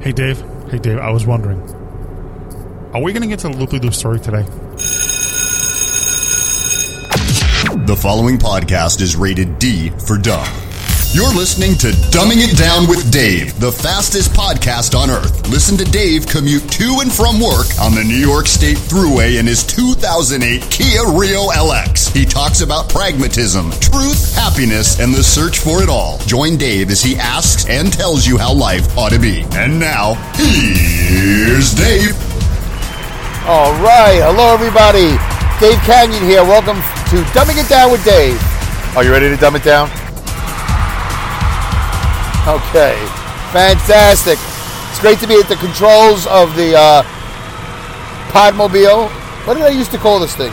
Hey, Dave. Hey, Dave. I was wondering, are we going to get to the loopy loop story today? The following podcast is rated D for dumb. You're listening to Dumbing It Down with Dave, the fastest podcast on earth. Listen to Dave commute to and from work on the New York State Thruway in his 2008 Kia Rio LX. He talks about pragmatism, truth, happiness, and the search for it all. Join Dave as he asks and tells you how life ought to be. And now, here's Dave. All right. Hello, everybody. Dave Kanyan here. Welcome to Dumbing It Down with Dave. Are you ready to dumb it down? Okay. Fantastic. It's great to be at the controls of the uh, Podmobile. What did I used to call this thing?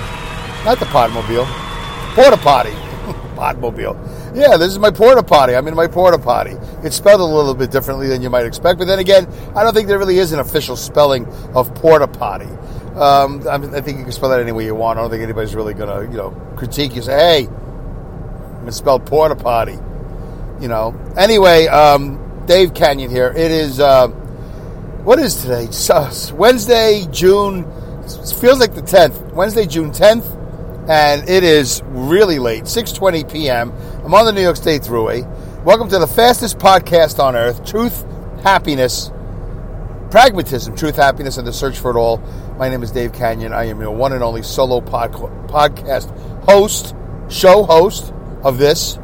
Not the Podmobile. Porta Potty. Podmobile. Yeah, this is my porta potty. I'm in my porta potty. It's spelled a little bit differently than you might expect, but then again, I don't think there really is an official spelling of porta potty. Um, I, mean, I think you can spell that any way you want. I don't think anybody's really going to, you know, critique you. Say, hey, misspelled porta potty. You know. Anyway, um, Dave Kanyan here. It is. Uh, what is today? It's, uh, Wednesday, June. It feels like the tenth. Wednesday, June tenth, and it is really late. Six twenty p.m. I'm on the New York State Thruway. Welcome to the fastest podcast on earth. Truth, happiness, pragmatism, truth, happiness, and the search for it all. My name is Dave Kanyan. I am your one and only solo pod- podcast host, show host of this.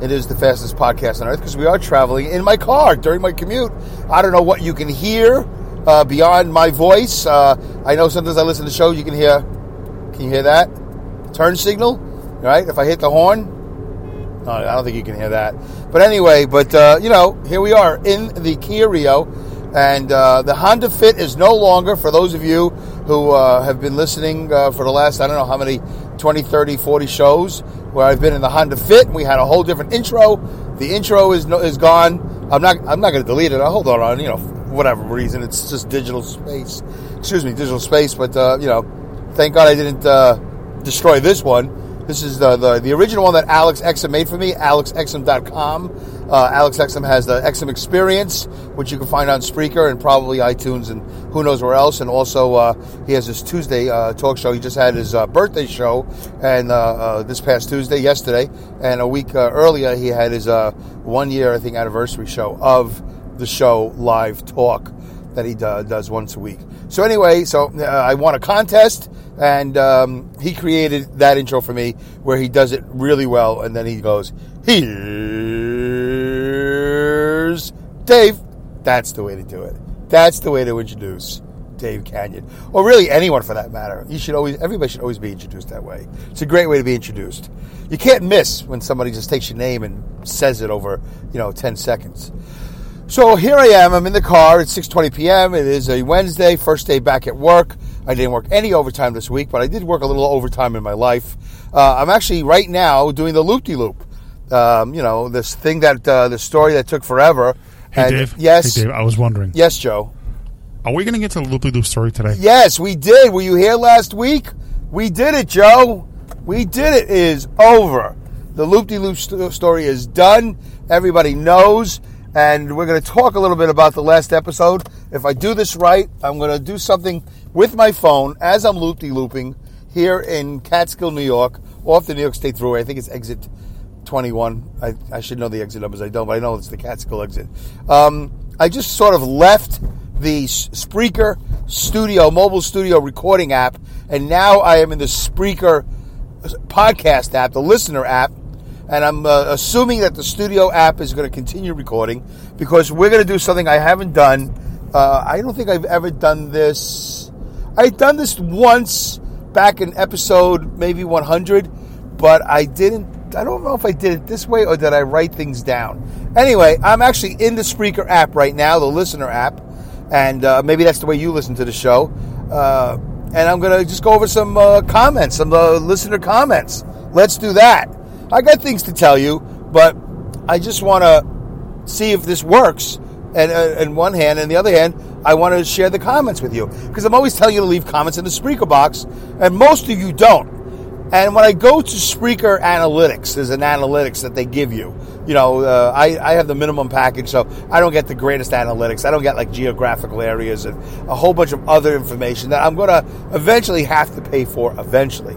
It is the fastest podcast on earth because we are traveling in my car during my commute. I don't know what you can hear uh, beyond my voice. Uh, I know sometimes I listen to shows, you can hear. Can you hear that? Turn signal, right? If I hit the horn, no, I don't think you can hear that. But anyway, but uh, you know, here we are in the Kia Rio, and uh, the Honda Fit is no longer, for those of you who uh, have been listening uh, for the last, I don't know how many, 20, 30, 40 shows, where I've been in the Honda Fit. We had a whole different intro. The intro is no, is gone. I'm not I'm not going to delete it. I'll hold on, you know, whatever reason. It's just digital space. Excuse me, digital space. But uh, you know, thank God I didn't uh, destroy this one. This is the, the, the original one that Alex Exum made for me, alexexum.com. Uh, Alex Exum has the Exum Experience, which you can find on Spreaker and probably iTunes and who knows where else. And also, uh, he has his Tuesday uh, talk show. He just had his uh, birthday show, and uh, this past Tuesday, yesterday, and a week earlier, he had his one year, I think, anniversary show of the show Live Talk that he do, does once a week. So anyway, so uh, I won a contest, and um, he created that intro for me where he does it really well, and then he goes, "Here's Dave." That's the way to do it. That's the way to introduce Dave Kanyan, or really anyone for that matter. You should always, everybody should always be introduced that way. It's a great way to be introduced. You can't miss when somebody just takes your name and says it over, you know, ten seconds. So here I am. I'm in the car. It's 6:20 p.m. It is a Wednesday, first day back at work. I didn't work any overtime this week, but I did work a little overtime in my life. Uh, I'm actually right now doing the loop de loop. Um, you know, this thing that uh, the story that took forever. Hey, And- Dave. Yes. Hey, Dave. I was wondering, Yes, Joe. are we going to get to the loopy loop story today? Yes, we did. Were you here last week? We did it, Joe. We did it. It is over. The loop de loop story is done. Everybody knows. And we're going to talk a little bit about the last episode. If I do this right, I'm going to do something with my phone as I'm loop de looping here in Catskill, New York, off the New York State Thruway. I think it's exit 21. I, I should know the exit numbers. I don't, but I know it's the Catskill exit. Um, I just sort of left the Spreaker Studio, mobile studio recording app, and now I am in the Spreaker podcast app, the listener app, and I'm uh, assuming that the studio app is going to continue recording because we're going to do something I haven't done. Uh, I don't think I've ever done this. I've done this once back in episode maybe 100, but I didn't. I don't know if I did it this way or did I write things down. Anyway, I'm actually in the Spreaker app right now, the listener app, and uh, maybe that's the way you listen to the show. Uh, and I'm going to just go over some uh, comments, some uh, listener comments. Let's do that. I got things to tell you, but I just want to see if this works. And uh, in one hand, and the other hand, I want to share the comments with you because I'm always telling you to leave comments in the Spreaker box, and most of you don't. And when I go to Spreaker Analytics, there's an analytics that they give you. you know, uh, I, I have the minimum package, so I don't get the greatest analytics. I don't get like geographical areas and a whole bunch of other information that I'm going to eventually have to pay for eventually.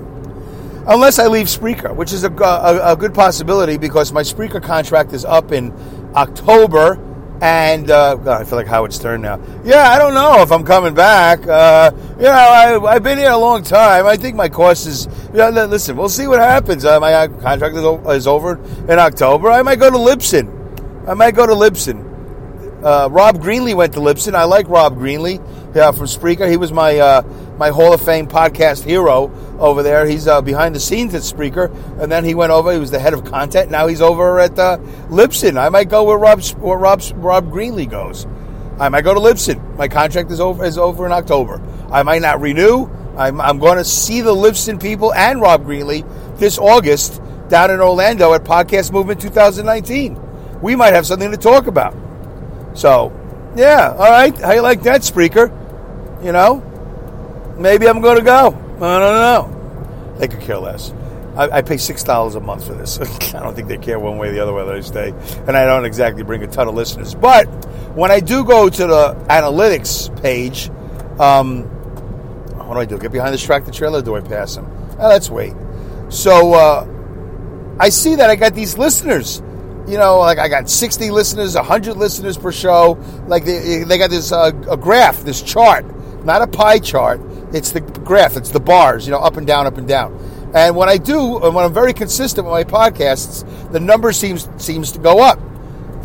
Unless I leave Spreaker, which is a, a, a good possibility because my Spreaker contract is up in October. And uh, God, I feel like Howard Stern now. Yeah, I don't know if I'm coming back. Uh, you know, I, have been here a long time. I think my course is. You know, listen, we'll see what happens. Uh, my contract is, is, over in October. I might go to Libsyn. I might go to Libsyn. Uh, Rob Greenlee went to Libsyn. I like Rob Greenlee yeah, from Spreaker. He was my uh, my Hall of Fame podcast hero over there. He's uh, behind the scenes at Spreaker, and then he went over. He was the head of content. Now he's over at uh, Libsyn. I might go where Rob where Rob Rob Greenlee goes. I might go to Libsyn. My contract is over is over in October. I might not renew. I'm, I'm going to see the Libsyn people and Rob Greenlee this August down in Orlando at Podcast Movement 2019. We might have something to talk about. So, yeah, all right. How you like that, Spreaker? You know, maybe I'm going to go. I don't know. They could care less. I, I pay six dollars a month for this. I don't think they care one way or the other whether I stay, and I don't exactly bring a ton of listeners. But when I do go to the analytics page, um, what do I do? Get behind the tractor trailer? do I pass them? Oh, let's wait. So uh, I see that I got these listeners you know, like I got 60 listeners, 100 listeners per show. Like they, they got this uh, a graph, this chart, not a pie chart. It's the graph, it's the bars, you know, up and down, up and down. And when I do, and when I'm very consistent with my podcasts, the number seems seems to go up.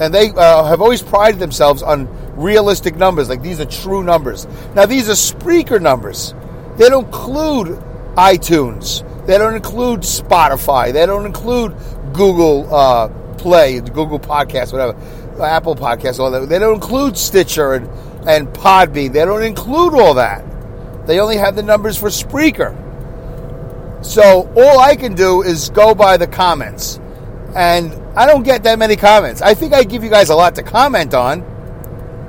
And they uh, have always prided themselves on realistic numbers, like these are true numbers. Now these are Spreaker numbers. They don't include iTunes. They don't include Spotify. They don't include Google. Uh, Play, Google Podcast, whatever, Apple Podcast, all that. They don't include Stitcher and, and Podbean. They don't include all that. They only have the numbers for Spreaker. So all I can do is go by the comments. And I don't get that many comments. I think I give you guys a lot to comment on,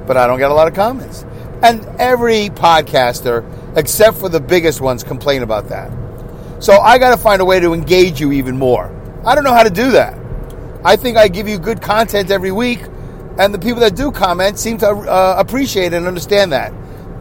but I don't get a lot of comments. And every podcaster, except for the biggest ones, complain about that. So I got to find a way to engage you even more. I don't know how to do that. I think I give you good content every week, and the people that do comment seem to uh, appreciate and understand that.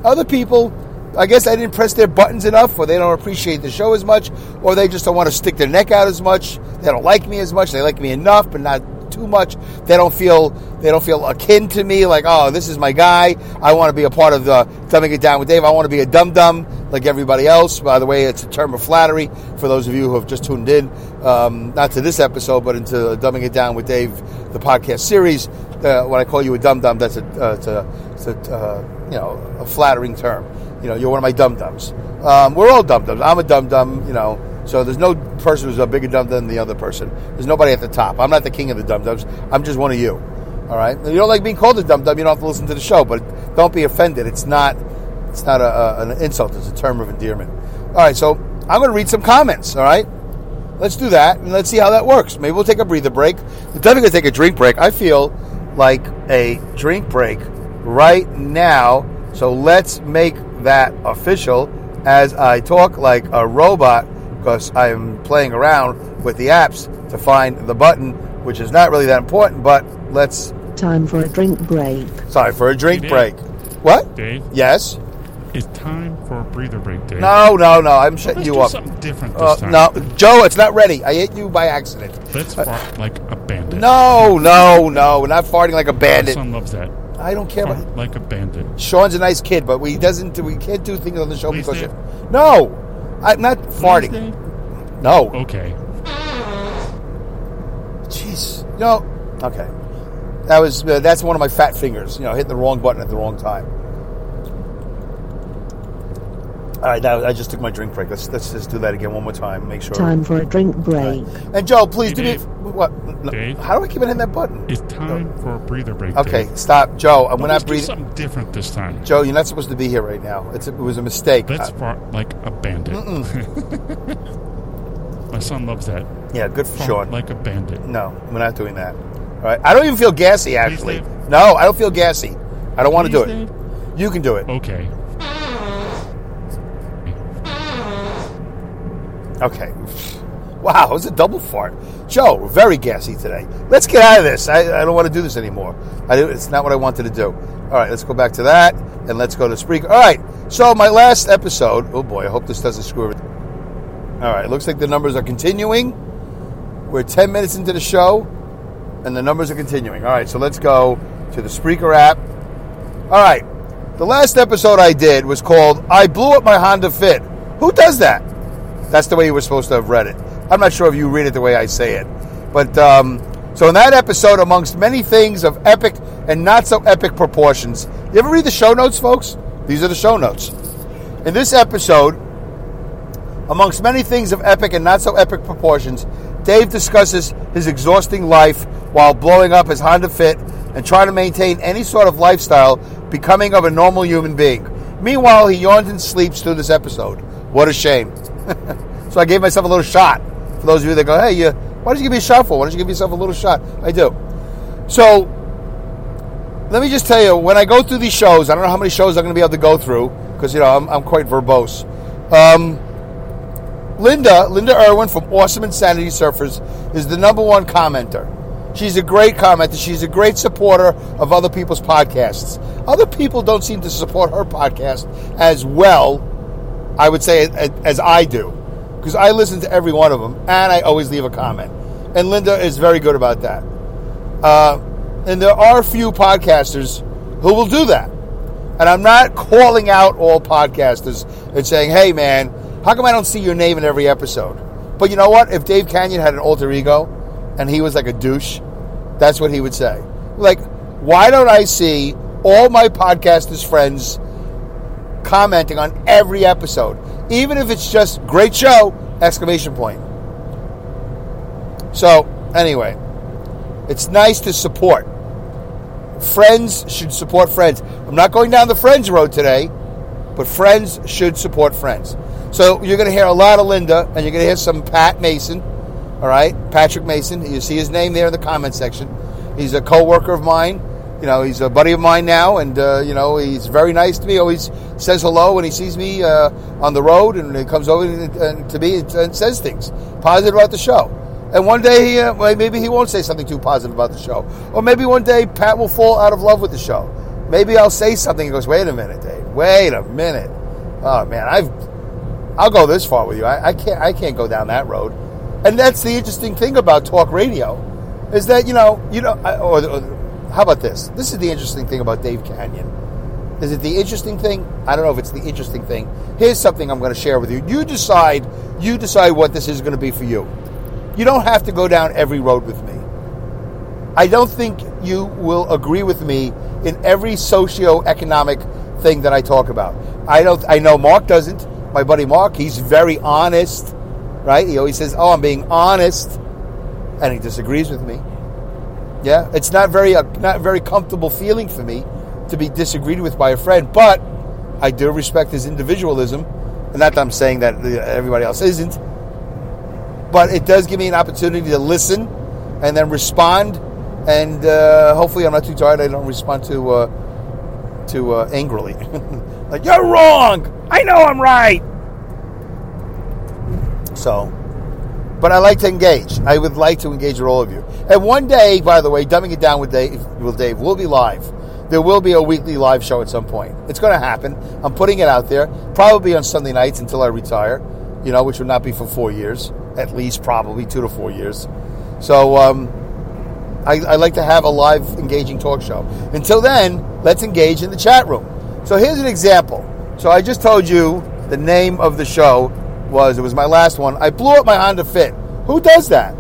Other people, I guess I didn't press their buttons enough, or they don't appreciate the show as much, or they just don't want to stick their neck out as much. They don't like me as much. They like me enough, but not too much. They don't feel they don't feel akin to me. Like, oh, this is my guy. I want to be a part of the dumbing it down with Dave. I want to be a dum dum like everybody else. By the way, it's a term of flattery for those of you who have just tuned in, um, not to this episode, but into Dumbing It Down with Dave, the podcast series. Uh, when I call you a dum dum, that's a, uh, it's a, it's a uh, you know a flattering term. You know, you're one of my dum dums. Um, we're all dum dums. I'm a dum dum. You know, so there's no person who's a bigger dum than the other person. There's nobody at the top. I'm not the king of the dum dums. I'm just one of you. All right. You don't like being called a dum dum, you don't have to listen to the show. But don't be offended. It's not it's not a, a, an insult, it's a term of endearment. All right, so I'm going to read some comments, all right? Let's do that, and let's see how that works. Maybe we'll take a breather break. We're definitely going to take a drink break. I feel like a drink break right now, so let's make that official as I talk like a robot because I'm playing around with the apps to find the button, which is not really that important, but let's. Time for a drink break. Sorry, for a drink Dave. break. What? Dave, Yes? it's time for a breather break, Dave. No, no, no. I'm shutting Let's you do up. something different this Uh, time. no, Joe, it's not ready. I hit you by accident. Let's fart like a bandit. No, no, no. We're not farting like a My bandit. son loves that. I don't care. About, like a bandit. Sean's a nice kid, but we doesn't. We can't do things on the show because you- no, I'm not farting. No, Okay. jeez, no. Okay, that was uh, that's one of my fat fingers. You know, hitting the wrong button at the wrong time. All right, now I just took my drink break. Let's let's just do that again one more time. Make sure. Time for a drink break. And Joe, please Hey, do me what? no, Dave. How do I keep hitting that button? It's time for a breather break. Okay, Dave. stop, Joe. I'm Let's not do breathing. something different this time. Joe, you're not supposed to be here right now. It's a, it was a mistake. Let's Uh, fart like a bandit. My son loves that. yeah, good for Fart Sean. like a bandit. no, we're not doing that. All right. I don't even feel gassy. Actually, Dave. no, I don't feel gassy. I don't want to do Please, it. Dave? You can do it. Okay. Okay. Wow, it was a double fart. Joe, very gassy today. Let's get out of this. I, I don't want to do this anymore. I, it's not what I wanted to do. All right, let's go back to that and let's go to Spreaker. All right, so my last episode. Oh boy, I hope this doesn't screw everything. All right, looks like the numbers are continuing. We're 10 minutes into the show and the numbers are continuing. All right, so let's go to the Spreaker app. All right, the last episode I did was called I Blew Up My Honda Fit. Who does that? That's the way you were supposed to have read it. I'm not sure if you read it the way I say it. But um, so in that episode, amongst many things of epic and not so epic proportions, you ever read the show notes, folks? These are the show notes. In this episode, amongst many things of epic and not so epic proportions, Dave discusses his exhausting life while blowing up his Honda Fit and trying to maintain any sort of lifestyle, becoming of a normal human being. Meanwhile, he yawns and sleeps through this episode. What a shame. so I gave myself a little shot. For those of you that go, hey, you, why don't you give me a shot for? Why don't you give yourself a little shot? I do. So let me just tell you, when I go through these shows, I don't know how many shows I'm going to be able to go through because you know I'm, I'm quite verbose. Um, Linda, Linda Irwin from Awesome Insanity Surfers, is the number one commenter. She's a great commenter. She's a great supporter of other people's podcasts. Other people don't seem to support her podcast as well, I would say, as I do. Because I listen to every one of them, and I always leave a comment. And Linda is very good about that. Uh, and there are few podcasters who will do that. And I'm not calling out all podcasters and saying, hey, man, how come I don't see your name in every episode? But you know what? If Dave Kanyan had an alter ego and he was like a douche, that's what he would say. Like, why don't I see all my podcasters' friends commenting on every episode? Even if it's just great show, exclamation point. So, anyway, it's nice to support. Friends should support friends. I'm not going down the friends road today, but friends should support friends. So you're going to hear a lot of Linda, and you're going to hear some Pat Mason. All right, Patrick Mason. You see his name there in the comment section. He's a co-worker of mine. You know, he's a buddy of mine now, and uh, you know he's very nice to me. Always says hello when he sees me uh, on the road, and he comes over to me and says things positive about the show. And one day, he, uh, maybe he won't say something too positive about the show, or maybe one day Pat will fall out of love with the show. Maybe I'll say something. He goes, "Wait a minute, Dave. Wait a minute. Oh man, I've I'll go this far with you. I, I can't I can't go down that road." And that's the interesting thing about talk radio, is that you know you know or, or how about this? This is the interesting thing about Dave Kanyan. Is it the interesting thing? I don't know if it's the interesting thing. Here's something I'm going to share with you. You decide. You decide what this is going to be for you. You don't have to go down every road with me. I don't think you will agree with me in every socio-economic thing that I talk about. I don't. I know Mark doesn't. My buddy Mark, he's very honest, right? He always says, "Oh, I'm being honest," and he disagrees with me. Yeah, it's not very uh, not very comfortable feeling for me to be disagreed with by a friend, but I do respect his individualism, and not that I'm saying that everybody else isn't. But it does give me an opportunity to listen and then respond, and uh, hopefully I'm not too tired. I don't respond to uh, to uh, angrily, like you're wrong. I know I'm right. So, but I like to engage. I would like to engage with all of you. And one day, by the way, dumbing it down with Dave, with Dave will be live. There will be a weekly live show at some point. It's going to happen. I'm putting it out there. Probably on Sunday nights until I retire. You know, which will not be for four years, at least probably two to four years. So um, I, I like to have a live, engaging talk show. Until then, let's engage in the chat room. So here's an example. So I just told you the name of the show was it was my last one. I blew up my Honda Fit. Who does that?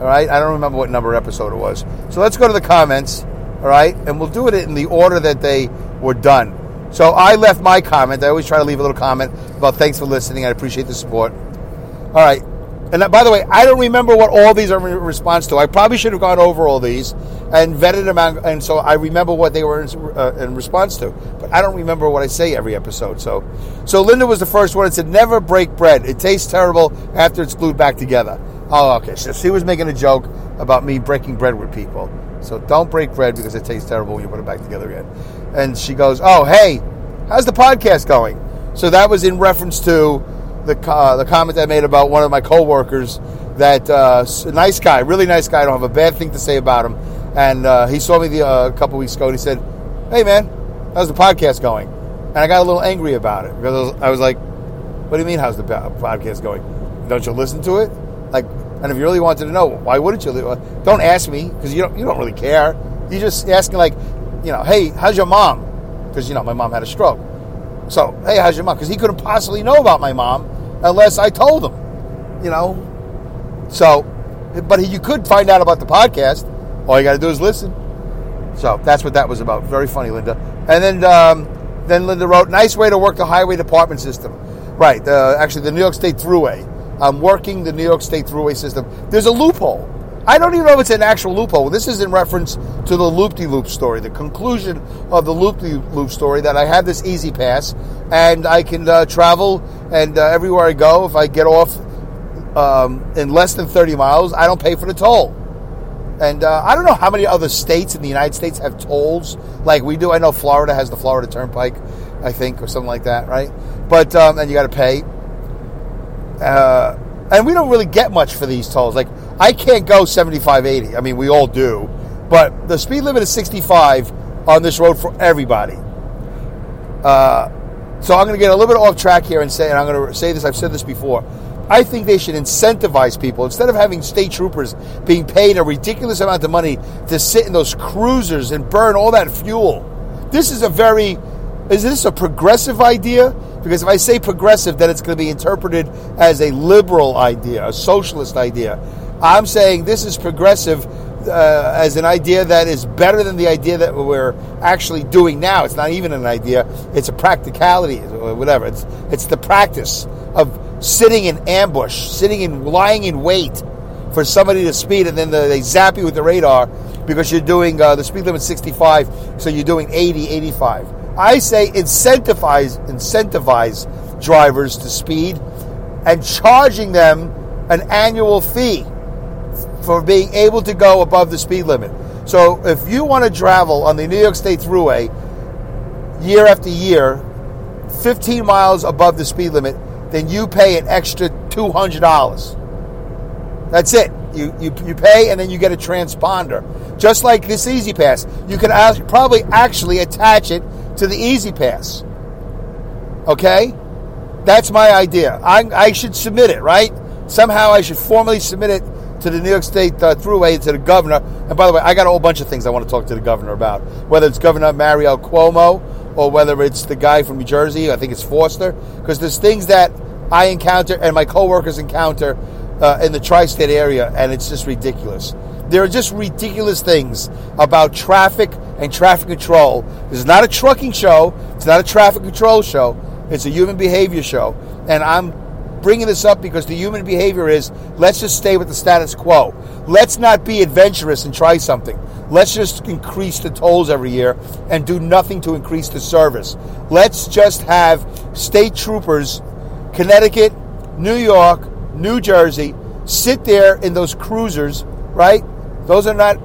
All right, I don't remember what number episode it was. So let's go to the comments. All right, and we'll do it in the order that they were done. So I left my comment. I always try to leave a little comment about thanks for listening. I appreciate the support. All right. And by the way, I don't remember what all these are in response to. I probably should have gone over all these and vetted them out, and so I remember what they were in, uh, in, response to. But I don't remember what I say every episode. So, so Linda was the first one. It said, "Never break bread. It tastes terrible after it's glued back together." Oh, okay. So she was making a joke about me breaking bread with people. So don't break bread because it tastes terrible when you put it back together again. And she goes, "Oh, hey, how's the podcast going?" So that was in reference to the uh, the comment I made about one of my coworkers that uh, nice guy, really nice guy. I don't have a bad thing to say about him. And uh, he saw me the, uh, a couple weeks ago, and he said, "Hey, man, how's the podcast going?" And I got a little angry about it because I was, I was like, "What do you mean, how's the podcast going? Don't you listen to it? Like, and if you really wanted to know, why wouldn't you? Don't ask me because you don't you don't really care. You just asking like, you know, hey, how's your mom? Because you know my mom had a stroke. So, hey, how's your mom? Because he couldn't possibly know about my mom unless I told him. You know, so, but you could find out about the podcast. All you got to do is listen. So that's what that was about. Very funny, Linda. And then, um, then Linda wrote, "Nice way to work the highway department system." Right. Uh, actually, the New York State Thruway. I'm working the New York State Thruway system. There's a loophole. I don't even know if it's an actual loophole. This is in reference to the loop-de-loop story, the conclusion of the loop-de-loop story. That I have this Easy Pass, and I can uh, travel and uh, everywhere I go. If I get off um, in less than 30 miles, I don't pay for the toll. And uh, I don't know how many other states in the United States have tolls like we do. I know Florida has the Florida Turnpike, I think, or something like that, right? But um, and you got to pay. Uh, and we don't really get much for these tolls. Like I can't go 75, 80. I mean, we all do, but the speed limit is 65 on this road for everybody. Uh, so I'm going to get a little bit off track here and say, and I'm going to say this. I've said this before. I think they should incentivize people instead of having state troopers being paid a ridiculous amount of money to sit in those cruisers and burn all that fuel. This is a very is this a progressive idea? Because if I say progressive, then it's going to be interpreted as a liberal idea, a socialist idea. I'm saying this is progressive uh, as an idea that is better than the idea that we're actually doing now. It's not even an idea; it's a practicality, or whatever. It's it's the practice of sitting in ambush, sitting in lying in wait for somebody to speed, and then the, they zap you with the radar because you're doing uh, the speed limit 65, so you're doing 80, 85. I say incentivize incentivize drivers to speed and charging them an annual fee for being able to go above the speed limit. So if you want to travel on the New York State Thruway year after year, 15 miles above the speed limit, then you pay an extra $200. That's it. You, you, you pay and then you get a transponder. Just like this Easy Pass. You can ask, probably actually attach it to the Easy Pass. Okay? That's my idea. I, I should submit it, right? Somehow I should formally submit it to the New York State uh, Thruway, to the governor. And by the way, I got a whole bunch of things I want to talk to the governor about. Whether it's Governor Mario Cuomo or whether it's the guy from New Jersey, I think it's Foster. Because there's things that I encounter and my coworkers encounter uh, in the tri-state area, and it's just ridiculous. There are just ridiculous things about traffic and traffic control. This is not a trucking show. It's not a traffic control show. It's a human behavior show, and I'm bringing this up because the human behavior is let's just stay with the status quo. Let's not be adventurous and try something. Let's just increase the tolls every year and do nothing to increase the service. Let's just have state troopers, Connecticut, New York, New Jersey, sit there in those cruisers, right? Those are not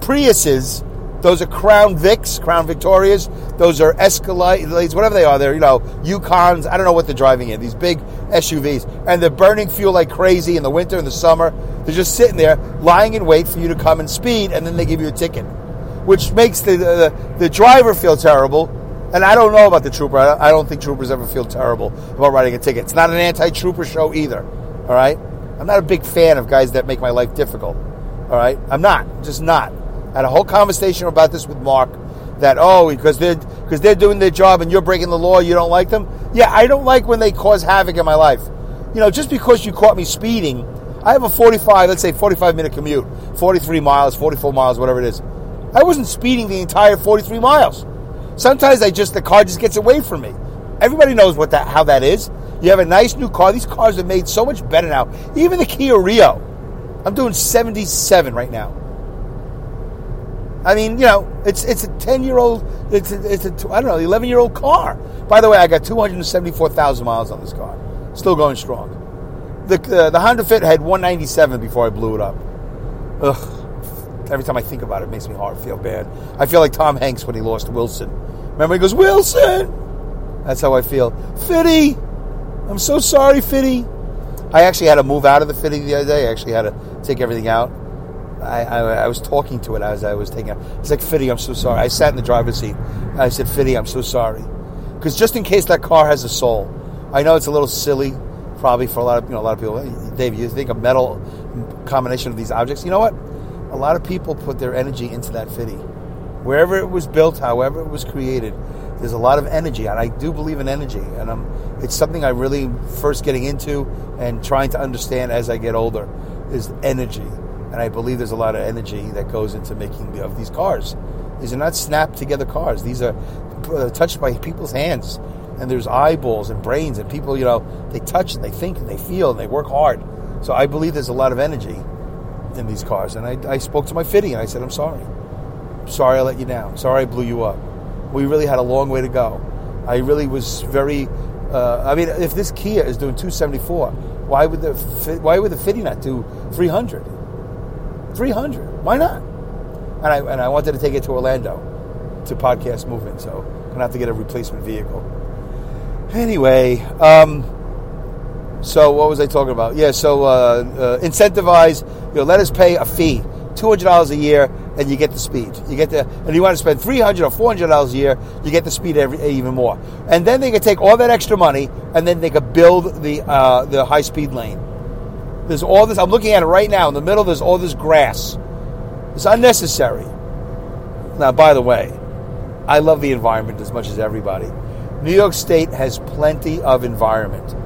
Priuses. Those are Crown Vics, Crown Victorias. Those are Escalades, whatever they are. They're, you know, Yukons. I don't know what they're driving in. These big SUVs. And they're burning fuel like crazy in the winter and the summer. They're just sitting there, lying in wait for you to come and speed, and then they give you a ticket. Which makes the, the, the driver feel terrible. And I don't know about the trooper. I don't think troopers ever feel terrible about writing a ticket. It's not an anti-trooper show either. All right? I'm not a big fan of guys that make my life difficult. All right? I'm not. Just not. I had a whole conversation about this with Mark that oh because they're because they're doing their job and you're breaking the law you don't like them? Yeah i don't like when they cause havoc in my life. You know just because you caught me speeding i have a 45 let's say 45 minute commute 43 miles 44 miles whatever it is. I wasn't speeding the entire 43 miles. Sometimes i just the car just gets away from me. Everybody knows what that how that is. You have a nice new car. These cars are made so much better now. Even the kia rio. I'm doing 77 right now I mean, you know, it's it's a ten year old, it's a, it's a I don't know, eleven year old car. By the way, I got two hundred seventy four thousand miles on this car, still going strong. The uh, the Honda Fit had one ninety seven before I blew it up. Ugh. Every time I think about it, it makes me hard feel bad. I feel like Tom Hanks when he lost Wilson. Remember, he goes Wilson. That's how I feel. Fitty, I'm so sorry, Fitty. I actually had to move out of the fitting the other day. I actually had to take everything out. I, I, I was talking to it as I was taking it. It's like, Fitty, I'm so sorry. I sat in the driver's seat. I said, Fitty, I'm so sorry. Because just in case that car has a soul, I know it's a little silly, probably for a lot of you know a lot of people. Dave, you think a metal combination of these objects? You know what? A lot of people put their energy into that Fitty. Wherever it was built, however it was created, there's a lot of energy, and I do believe in energy, and I'm, it's something I really first getting into and trying to understand as I get older is energy, and I believe there's a lot of energy that goes into making of these cars. These are not snapped together cars. These are uh, touched by people's hands, and there's eyeballs and brains, and people, you know, they touch and they think and they feel and they work hard. So I believe there's a lot of energy in these cars, and I, I spoke to my fitting and I said, I'm sorry. Sorry I let you down. Sorry I blew you up. We really had a long way to go. I really was very. Uh, I mean, if this Kia is doing 274, why would the why would the Fitty not do 300? 300. Why not? And I and I wanted to take it to Orlando to podcast movement, so I'm gonna have to get a replacement vehicle. Anyway, um, so what was I talking about? Yeah, so uh, uh, incentivize. You know, let us pay a fee, two hundred dollars a year, and you get the speed. You get the, and you want to spend 300 or four hundred dollars a year, you get the speed every, even more. And then they could take all that extra money, and then they could build the uh, the high speed lane. There's all this. I'm looking at it right now. In the middle, there's all this grass. It's unnecessary. Now, by the way, I love the environment as much as everybody. New York State has plenty of environment,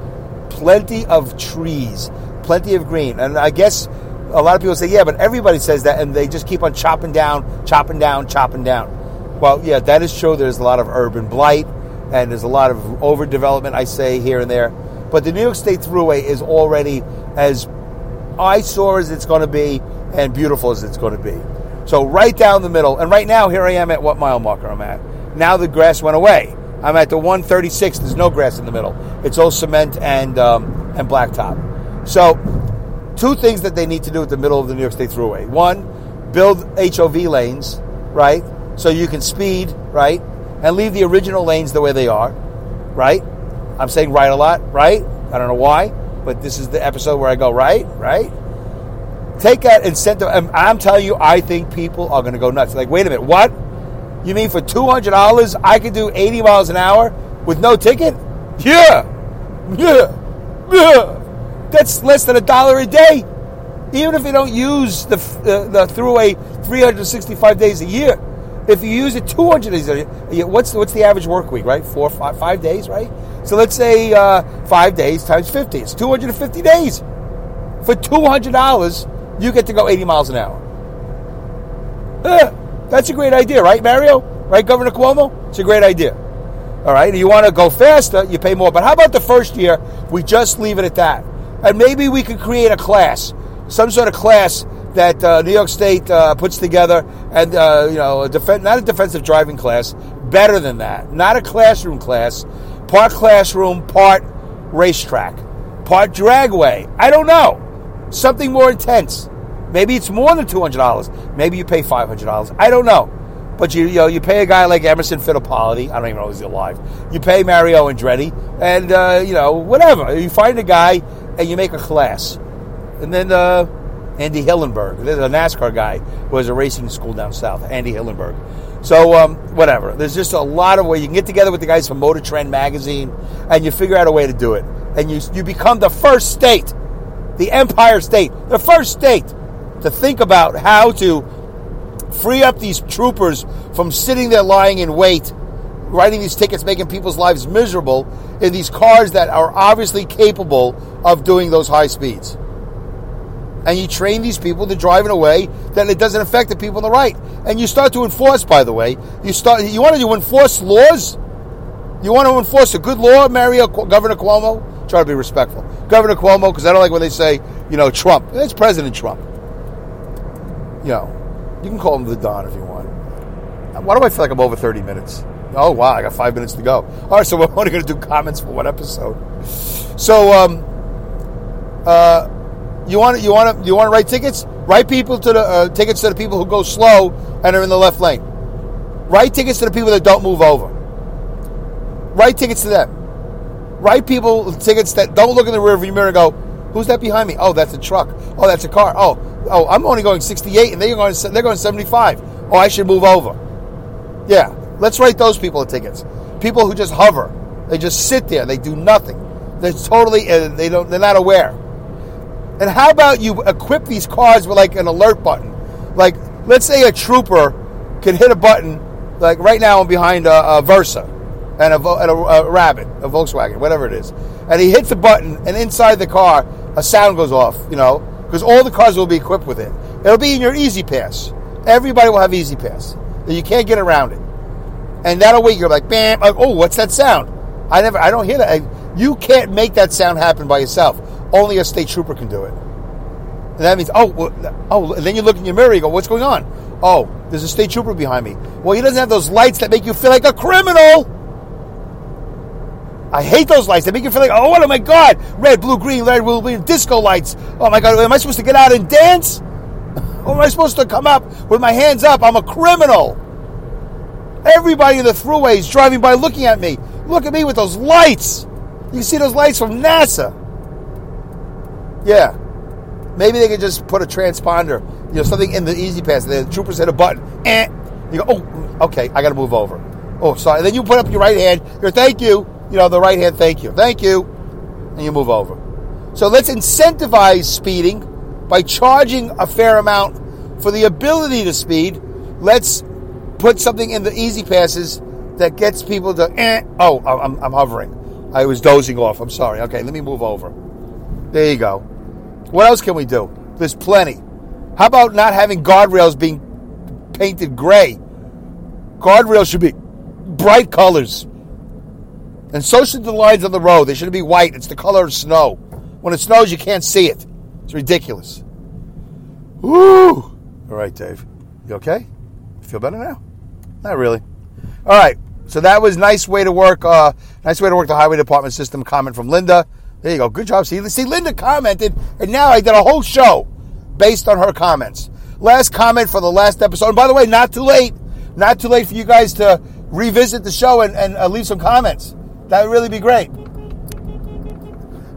plenty of trees, plenty of green. And I guess a lot of people say, yeah, but everybody says that, and they just keep on chopping down, chopping down, chopping down. Well, yeah, that is true. There's a lot of urban blight, and there's a lot of overdevelopment, I say, here and there. But the New York State Thruway is already as eyesore as it's going to be and beautiful as it's going to be. So right down the middle, and right now here I am at what mile marker I'm at. Now the grass went away. I'm at the 136. There's no grass in the middle. It's all cement and um, and blacktop. So two things that they need to do at the middle of the New York State Thruway. One, build HOV lanes, right? So you can speed, right? And leave the original lanes the way they are, right? I'm saying right a lot, right? I don't know why, but this is the episode where I go right, right? Take that incentive. and I'm telling you, I think people are going to go nuts. Like, wait a minute, what? You mean for $200 I could do 80 miles an hour with no ticket? Yeah. Yeah. Yeah. That's less than a dollar a day. Even if you don't use the, uh, the Thruway 365 days a year. If you use it 200 days what's, what's the average work week, right? Four, five, five days, right? So let's say uh, five days times 50. It's 250 days. For $200, you get to go 80 miles an hour. That's a great idea, right, Mario? Right, Governor Cuomo? It's a great idea. All right, you want to go faster, you pay more. But how about the first year, we just leave it at that? And maybe we could create a class, some sort of class that uh, New York State uh, puts together, and uh, you know, a not a defensive driving class, better than that, not a classroom class, part classroom, part racetrack, part dragway. I don't know, something more intense. Maybe it's more than two hundred dollars. Maybe you pay five hundred dollars. I don't know. But you, you know, you pay a guy like Emerson Fittipaldi. I don't even know if he's alive. You pay Mario Andretti, and uh, you know, whatever. You find a guy and you make a class, and then uh, Andy Hillenberg. There's a NASCAR guy who has a racing school down south. Andy Hillenberg. So um, whatever. There's just a lot of ways you can get together with the guys from Motor Trend magazine, and you figure out a way to do it, and you you become the first state, the Empire State, the first state to think about how to free up these troopers from sitting there lying in wait, writing these tickets, making people's lives miserable in these cars that are obviously capable of doing those high speeds. And you train these people to drive in a way that it doesn't affect the people on the right. And you start to enforce, by the way, you start. You want to enforce laws. You want to enforce a good law, Mario Governor Cuomo. Try to be respectful, Governor Cuomo, because I don't like when they say, you know, Trump. It's President Trump. You know, you can call him the Don if you want. Why do I feel like I'm over 30 minutes? Oh, wow, I got five minutes to go. All right, so we're only going to do comments for one episode. So, um, uh, you want you want to you want to write tickets? Write people to the uh, tickets to the people who go slow and are in the left lane. Write tickets to the people that don't move over. Write tickets to them. Write people tickets that don't look in the rearview mirror and go, Who's that behind me? Oh, that's a truck. Oh, that's a car. Oh, oh, I'm only going 68 and they're going they're going 75. Oh, I should move over. Yeah, let's write those people tickets. People who just hover. They just sit there. They do nothing. They're totally uh, they don't they're not aware. And how about you equip these cars with like an alert button? Like let's say a trooper can hit a button like right now I'm behind a, a Versa and, a, and a, a Rabbit, a Volkswagen, whatever it is, and he hits a button and inside the car a sound goes off. You know, because all the cars will be equipped with it. It'll be in your Easy Pass. Everybody will have Easy Pass. You can't get around it. And that'll wake you up like, bam, like, oh, what's that sound? I never, I don't hear that. You can't make that sound happen by yourself. Only a state trooper can do it. And that means, oh, well, oh, and then you look in your mirror, you go, what's going on? Oh, there's a state trooper behind me. Well, he doesn't have those lights that make you feel like a criminal. I hate those lights. They make you feel like, oh, what, oh my God, red, blue, green, red, blue, disco lights. Oh my God, am I supposed to get out and dance? Or am I supposed to come up with my hands up? I'm a criminal. Everybody in the thruway is driving by looking at me. Look at me with those lights. You see those lights from NASA. Yeah. Maybe they could just put a transponder, you know, something in the Easy Pass. The troopers hit a button. Eh. You go, oh, okay, I got to move over. Oh, sorry. And then you put up your right hand. Your thank you. You know, the right hand, thank you. Thank you. And you move over. So let's incentivize speeding by charging a fair amount for the ability to speed. Let's put something in the easy passes that gets people to, eh. oh, I'm, I'm hovering. I was dozing off. I'm sorry. Okay, let me move over. There you go. What else can we do? There's plenty. How about not having guardrails being painted gray? Guardrails should be bright colors. And so should the lines on the road. They shouldn't be white. It's the color of snow. When it snows, you can't see it. It's ridiculous. Woo! All right, Dave. You okay? Feel better now? Not really. All right. So that was nice way to work. Uh, nice way to work the highway department system. Comment from Linda. There you go. Good job. See, see, Linda commented, and now I did a whole show based on her comments. Last comment for the last episode. And by the way, not too late. Not too late for you guys to revisit the show and, and uh, leave some comments. That would really be great.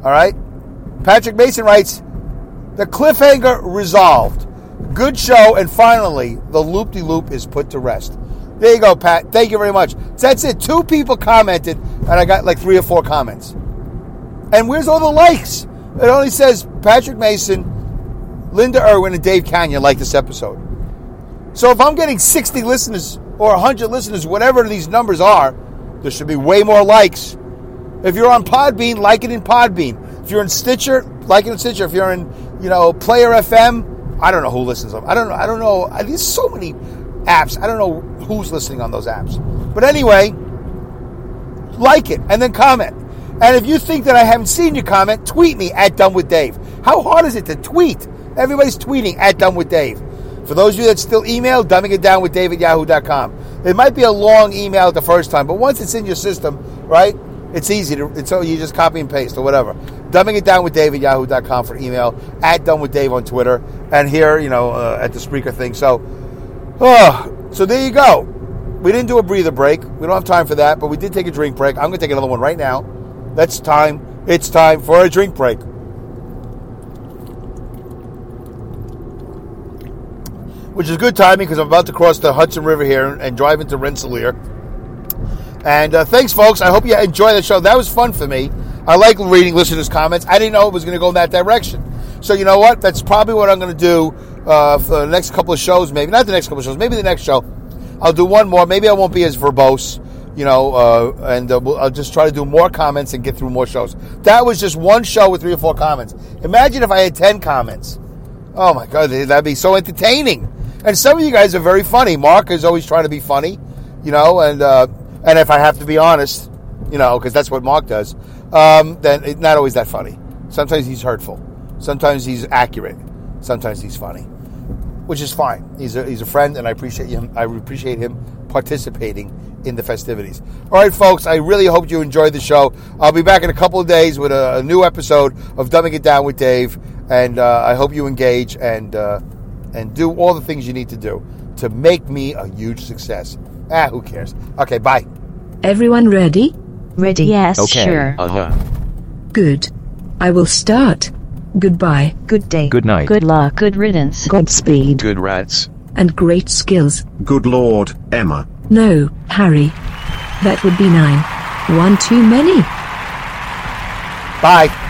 All right. Patrick Mason writes, the cliffhanger resolved. Good show, and finally, the loop de loop is put to rest. There you go, Pat. Thank you very much. That's it. Two people commented, and I got like three or four comments. And where's all the likes? It only says Patrick Mason, Linda Irwin, and Dave Kanyan like this episode. So if I'm getting 60 listeners or 100 listeners, whatever these numbers are, there should be way more likes. If you're on Podbean, like it in Podbean. If you're in Stitcher, like it in Stitcher. If you're in, you know, Player FM, I don't know who listens. I don't know. I don't know. There's so many apps. I don't know who's listening on those apps. But anyway, like it and then comment. And if you think that I haven't seen your comment, tweet me at Dumb with Dave. How hard is it to tweet? Everybody's tweeting at Dumb with Dave. For those of you that still email, dumbing it down with Dave at yahoo.com. It might be a long email the first time, but once it's in your system, right, it's easy to, it's so you just copy and paste or whatever. Dumbing it down with Dave at yahoo.com for email, at Dumb with Dave on Twitter, and here, you know, uh, at the Spreaker thing. So, oh, so there you go. We didn't do a breather break. We don't have time for that, but we did take a drink break. I'm going to take another one right now. That's time. It's time for a drink break. Which is good timing because I'm about to cross the Hudson River here and drive into Rensselaer. And uh, thanks, folks. I hope you enjoy the show. That was fun for me. I like reading listeners' comments. I didn't know it was going to go in that direction. So you know what? That's probably what I'm going to do uh, for the next couple of shows. Maybe not the next couple of shows. Maybe the next show. I'll do one more. Maybe I won't be as verbose you know, uh, and uh, I'll just try to do more comments and get through more shows. That was just one show with three or four comments. Imagine if I had 10 comments. Oh my God, that'd be so entertaining. And some of you guys are very funny. Mark is always trying to be funny, you know, and, uh, and if I have to be honest, you know, because that's what Mark does, um, then it's not always that funny. Sometimes he's hurtful. Sometimes he's accurate. Sometimes he's funny, which is fine. He's a, he's a friend, and I appreciate him. I appreciate him participating in the festivities. All right, folks, I really hope you enjoyed the show. I'll be back in a couple of days with a, a new episode of Dumbing It Down with Dave, and uh, I hope you engage and uh, and do all the things you need to do to make me a huge success. Ah, who cares? Okay, bye. Everyone ready? Ready? Yes, Okay. sure. Uh huh. Good. I will start. Goodbye. Good day. Good night. Good luck. Good riddance. Godspeed. Good rats. And great skills. Good Lord, Emma. No, Harry. That would be nine. One too many. Bye.